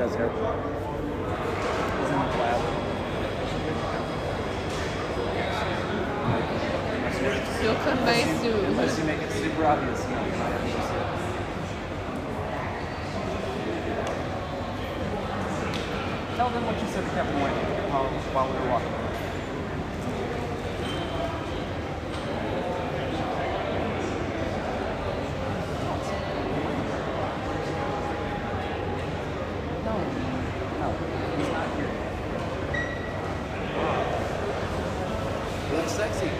does hair. He's in the lab. He'll come by soon. Unless you make it super obvious, you know, you're not it. Tell them what you said to Kevin White while, while we were walking. No, no, he's not here. Looks sexy.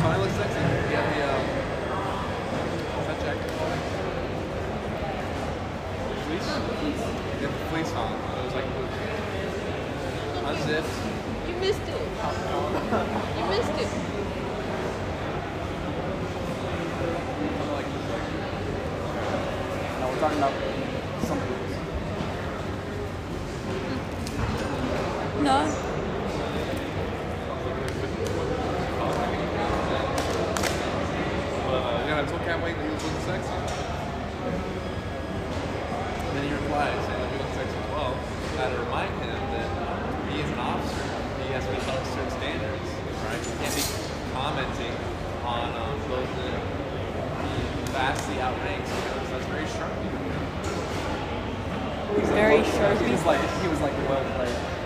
Tony looks sexy. Yeah, the um, that jacket. Fleece. Yeah, the fleece on. It was like unzipped. You missed it. You missed it. Something like this. Like, No, we're talking about No. uh, yeah, I told Cat that he was looking sexy. And then he replied saying that he looks sexy as well. I had to remind him that he is an officer. He has to be held certain standards, right? He can't be commenting on um, those that he vastly outranks. You know, so that's very sharp. Very He was like, he was like well played.